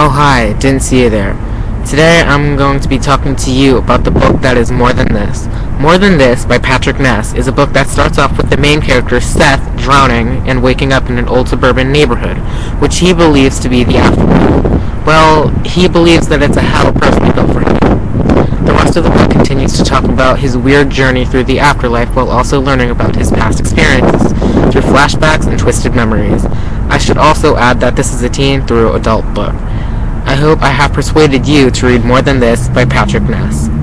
Oh hi, didn't see you there. Today I'm going to be talking to you about the book that is More Than This. More Than This by Patrick Ness is a book that starts off with the main character Seth drowning and waking up in an old suburban neighborhood, which he believes to be the afterlife. Well, he believes that it's a hell personally built for him. The rest of the book continues to talk about his weird journey through the afterlife while also learning about his past experiences through flashbacks and twisted memories. I should also add that this is a teen through adult book. I hope I have persuaded you to read More Than This by Patrick Ness.